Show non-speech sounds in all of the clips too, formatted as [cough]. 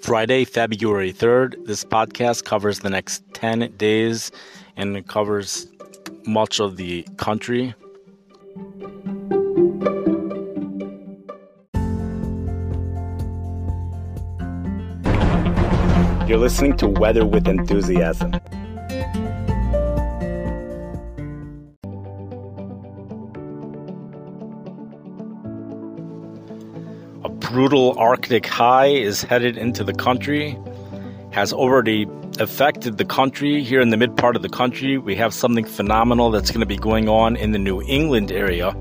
Friday, February 3rd. This podcast covers the next 10 days and it covers much of the country. You're listening to Weather with Enthusiasm. Brutal Arctic high is headed into the country, has already affected the country here in the mid part of the country. We have something phenomenal that's going to be going on in the New England area.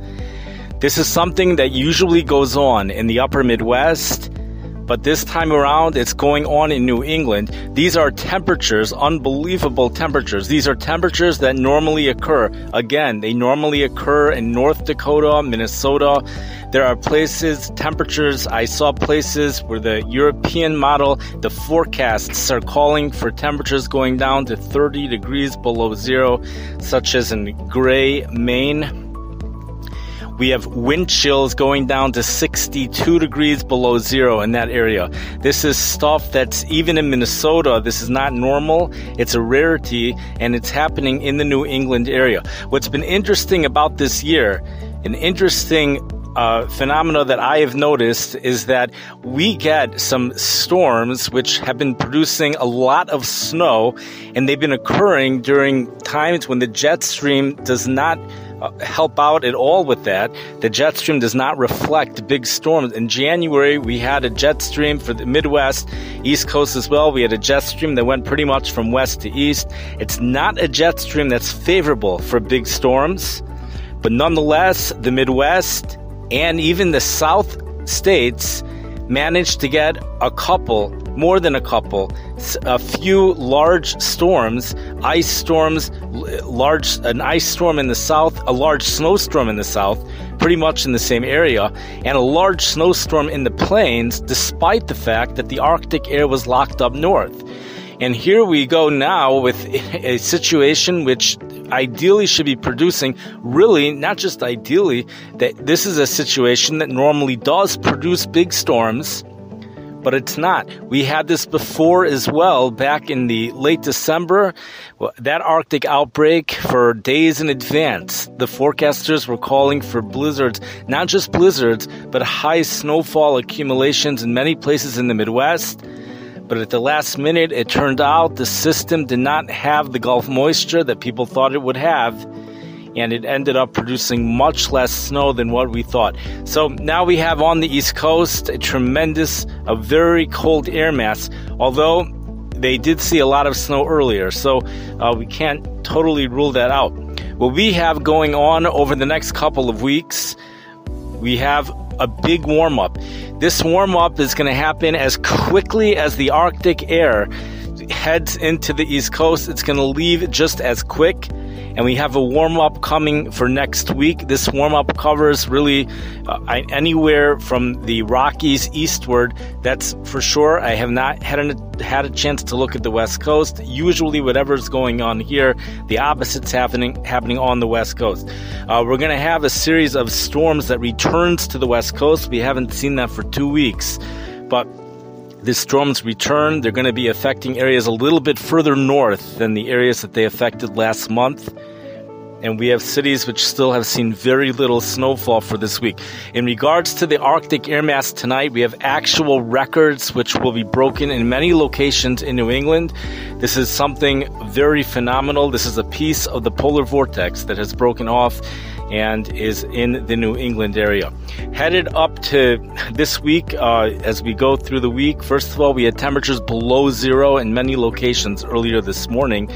This is something that usually goes on in the upper Midwest but this time around it's going on in New England. These are temperatures, unbelievable temperatures. These are temperatures that normally occur. Again, they normally occur in North Dakota, Minnesota. There are places, temperatures, I saw places where the European model, the forecasts are calling for temperatures going down to 30 degrees below zero, such as in Gray, Maine. We have wind chills going down to 62 degrees below zero in that area. This is stuff that's even in Minnesota. This is not normal. It's a rarity and it's happening in the New England area. What's been interesting about this year, an interesting uh, phenomena that I have noticed is that we get some storms which have been producing a lot of snow, and they've been occurring during times when the jet stream does not uh, help out at all with that. The jet stream does not reflect big storms. In January, we had a jet stream for the Midwest, East Coast as well. We had a jet stream that went pretty much from west to east. It's not a jet stream that's favorable for big storms, but nonetheless, the Midwest and even the South states managed to get a couple, more than a couple, a few large storms, ice storms, large an ice storm in the south, a large snowstorm in the south, pretty much in the same area, and a large snowstorm in the plains, despite the fact that the Arctic air was locked up north. And here we go now with [laughs] a situation which ideally should be producing, really, not just ideally, that this is a situation that normally does produce big storms, but it's not. We had this before as well back in the late December. That Arctic outbreak for days in advance, the forecasters were calling for blizzards, not just blizzards, but high snowfall accumulations in many places in the Midwest. But at the last minute, it turned out the system did not have the Gulf moisture that people thought it would have, and it ended up producing much less snow than what we thought. So now we have on the East Coast a tremendous, a very cold air mass, although they did see a lot of snow earlier, so uh, we can't totally rule that out. What we have going on over the next couple of weeks, we have a big warm up. This warm up is going to happen as quickly as the Arctic air heads into the East Coast. It's going to leave just as quick and we have a warm up coming for next week. This warm up covers really uh, anywhere from the Rockies eastward. That's for sure. I have not had a, had a chance to look at the West Coast. Usually, whatever's going on here, the opposite's happening happening on the West Coast. Uh, we're going to have a series of storms that returns to the West Coast. We haven't seen that for two weeks, but the storms return. They're going to be affecting areas a little bit further north than the areas that they affected last month. And we have cities which still have seen very little snowfall for this week. In regards to the Arctic air mass tonight, we have actual records which will be broken in many locations in New England. This is something very phenomenal. This is a piece of the polar vortex that has broken off and is in the New England area. Headed up to this week, uh, as we go through the week, first of all, we had temperatures below zero in many locations earlier this morning.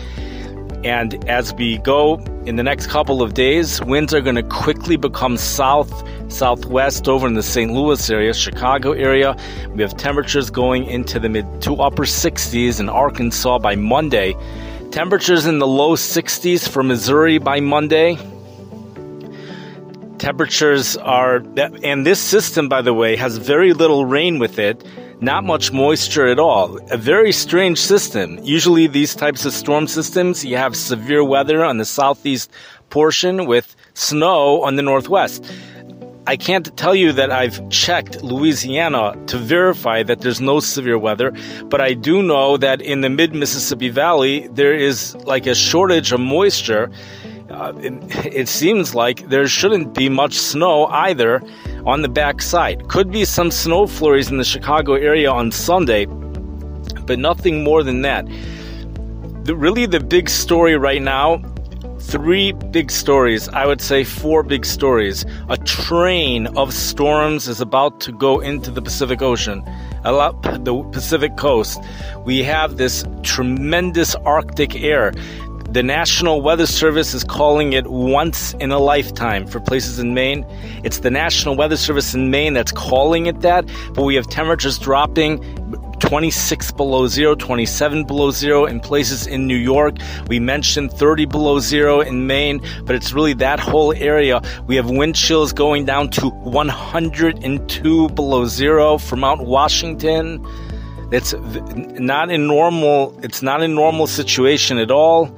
And as we go in the next couple of days, winds are going to quickly become south, southwest over in the St. Louis area, Chicago area. We have temperatures going into the mid to upper 60s in Arkansas by Monday. Temperatures in the low 60s for Missouri by Monday temperatures are, and this system, by the way, has very little rain with it, not much moisture at all. A very strange system. Usually, these types of storm systems, you have severe weather on the southeast portion with snow on the northwest. I can't tell you that I've checked Louisiana to verify that there's no severe weather, but I do know that in the mid Mississippi Valley, there is like a shortage of moisture. Uh, it, it, seems like there shouldn't be much snow either on the backside. Could be some snow flurries in the Chicago area on Sunday, but nothing more than that. The, really, the big story right now three big stories. I would say four big stories. A train of storms is about to go into the Pacific Ocean, along the Pacific coast. We have this tremendous Arctic air. The National Weather Service is calling it once in a lifetime for places in Maine. It's the National Weather Service in Maine that's calling it that, but we have temperatures dropping 26 below zero, 27 below zero in places in New York. We mentioned 30 below zero in Maine, but it's really that whole area. We have wind chills going down to 102 below zero for Mount Washington. It's not a normal, it's not a normal situation at all.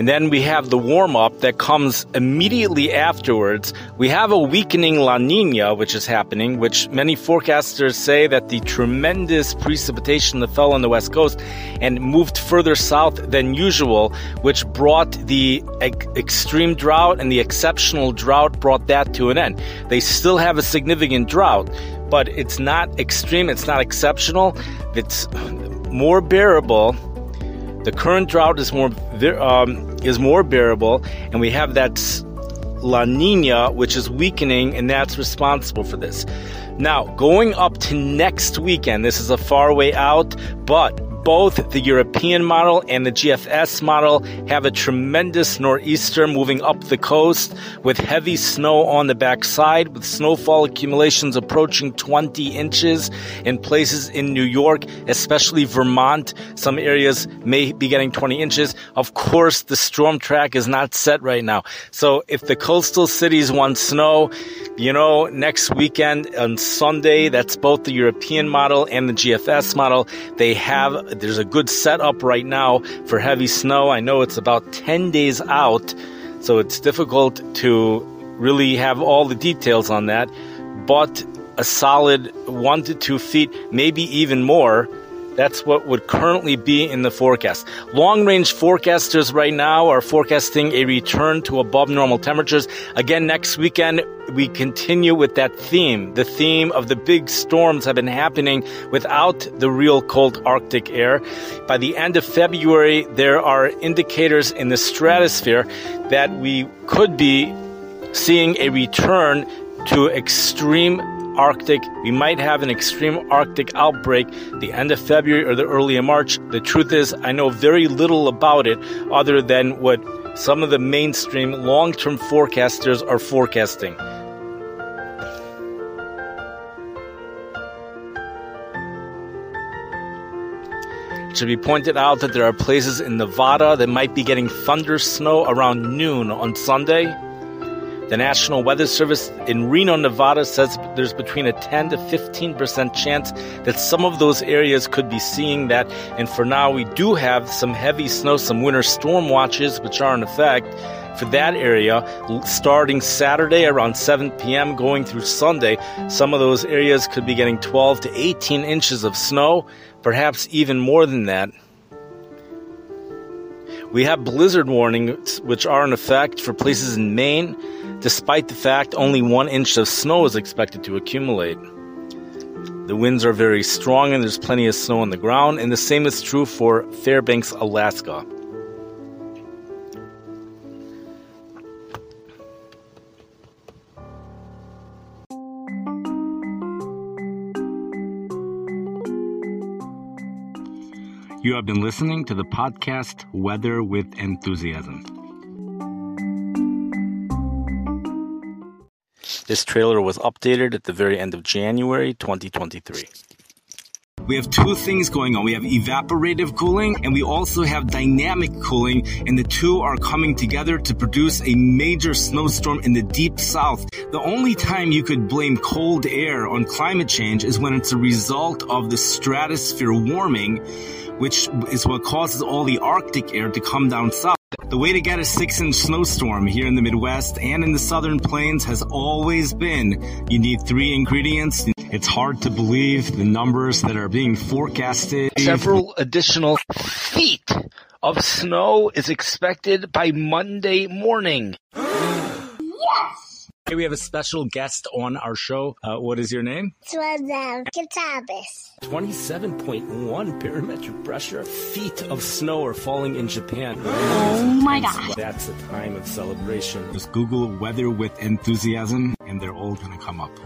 And then we have the warm up that comes immediately afterwards. We have a weakening La Nina, which is happening, which many forecasters say that the tremendous precipitation that fell on the West Coast and moved further south than usual, which brought the extreme drought and the exceptional drought brought that to an end. They still have a significant drought, but it's not extreme, it's not exceptional, it's more bearable the current drought is more um, is more bearable, and we have that La Nina, which is weakening, and that's responsible for this. Now, going up to next weekend, this is a far way out, but both the European model and the GFS model have a tremendous nor'easter moving up the coast with heavy snow on the backside, with snowfall accumulations approaching 20 inches in places in New York, especially Vermont. Some areas may be getting 20 inches. Of course, the storm track is not set right now. So if the coastal cities want snow, you know, next weekend on Sunday, that's both the European model and the GFS model. They have there's a good setup right now for heavy snow. I know it's about 10 days out, so it's difficult to really have all the details on that, but a solid one to two feet, maybe even more that's what would currently be in the forecast. Long range forecasters right now are forecasting a return to above normal temperatures. Again, next weekend, we continue with that theme. The theme of the big storms have been happening without the real cold Arctic air. By the end of February, there are indicators in the stratosphere that we could be seeing a return to extreme Arctic. We might have an extreme Arctic outbreak the end of February or the early of March. The truth is, I know very little about it other than what some of the mainstream long term forecasters are forecasting. It should be pointed out that there are places in Nevada that might be getting thunder snow around noon on Sunday. The National Weather Service in Reno, Nevada says there's between a 10 to 15% chance that some of those areas could be seeing that. And for now, we do have some heavy snow, some winter storm watches, which are in effect for that area starting Saturday around 7 p.m. going through Sunday. Some of those areas could be getting 12 to 18 inches of snow, perhaps even more than that. We have blizzard warnings, which are in effect for places in Maine, despite the fact only one inch of snow is expected to accumulate. The winds are very strong and there's plenty of snow on the ground, and the same is true for Fairbanks, Alaska. You have been listening to the podcast Weather with Enthusiasm. This trailer was updated at the very end of January 2023. We have two things going on. We have evaporative cooling and we also have dynamic cooling, and the two are coming together to produce a major snowstorm in the deep south. The only time you could blame cold air on climate change is when it's a result of the stratosphere warming which is what causes all the Arctic air to come down south. The way to get a six inch snowstorm here in the Midwest and in the southern plains has always been you need three ingredients. It's hard to believe the numbers that are being forecasted. Several additional feet of snow is expected by Monday morning. [gasps] yes! Hey, we have a special guest on our show. Uh, what is your name? Swazel Kitabis. 27.1 barometric pressure. Feet of snow are falling in Japan. Oh my god. That's a time of celebration. Just Google weather with enthusiasm and they're all gonna come up.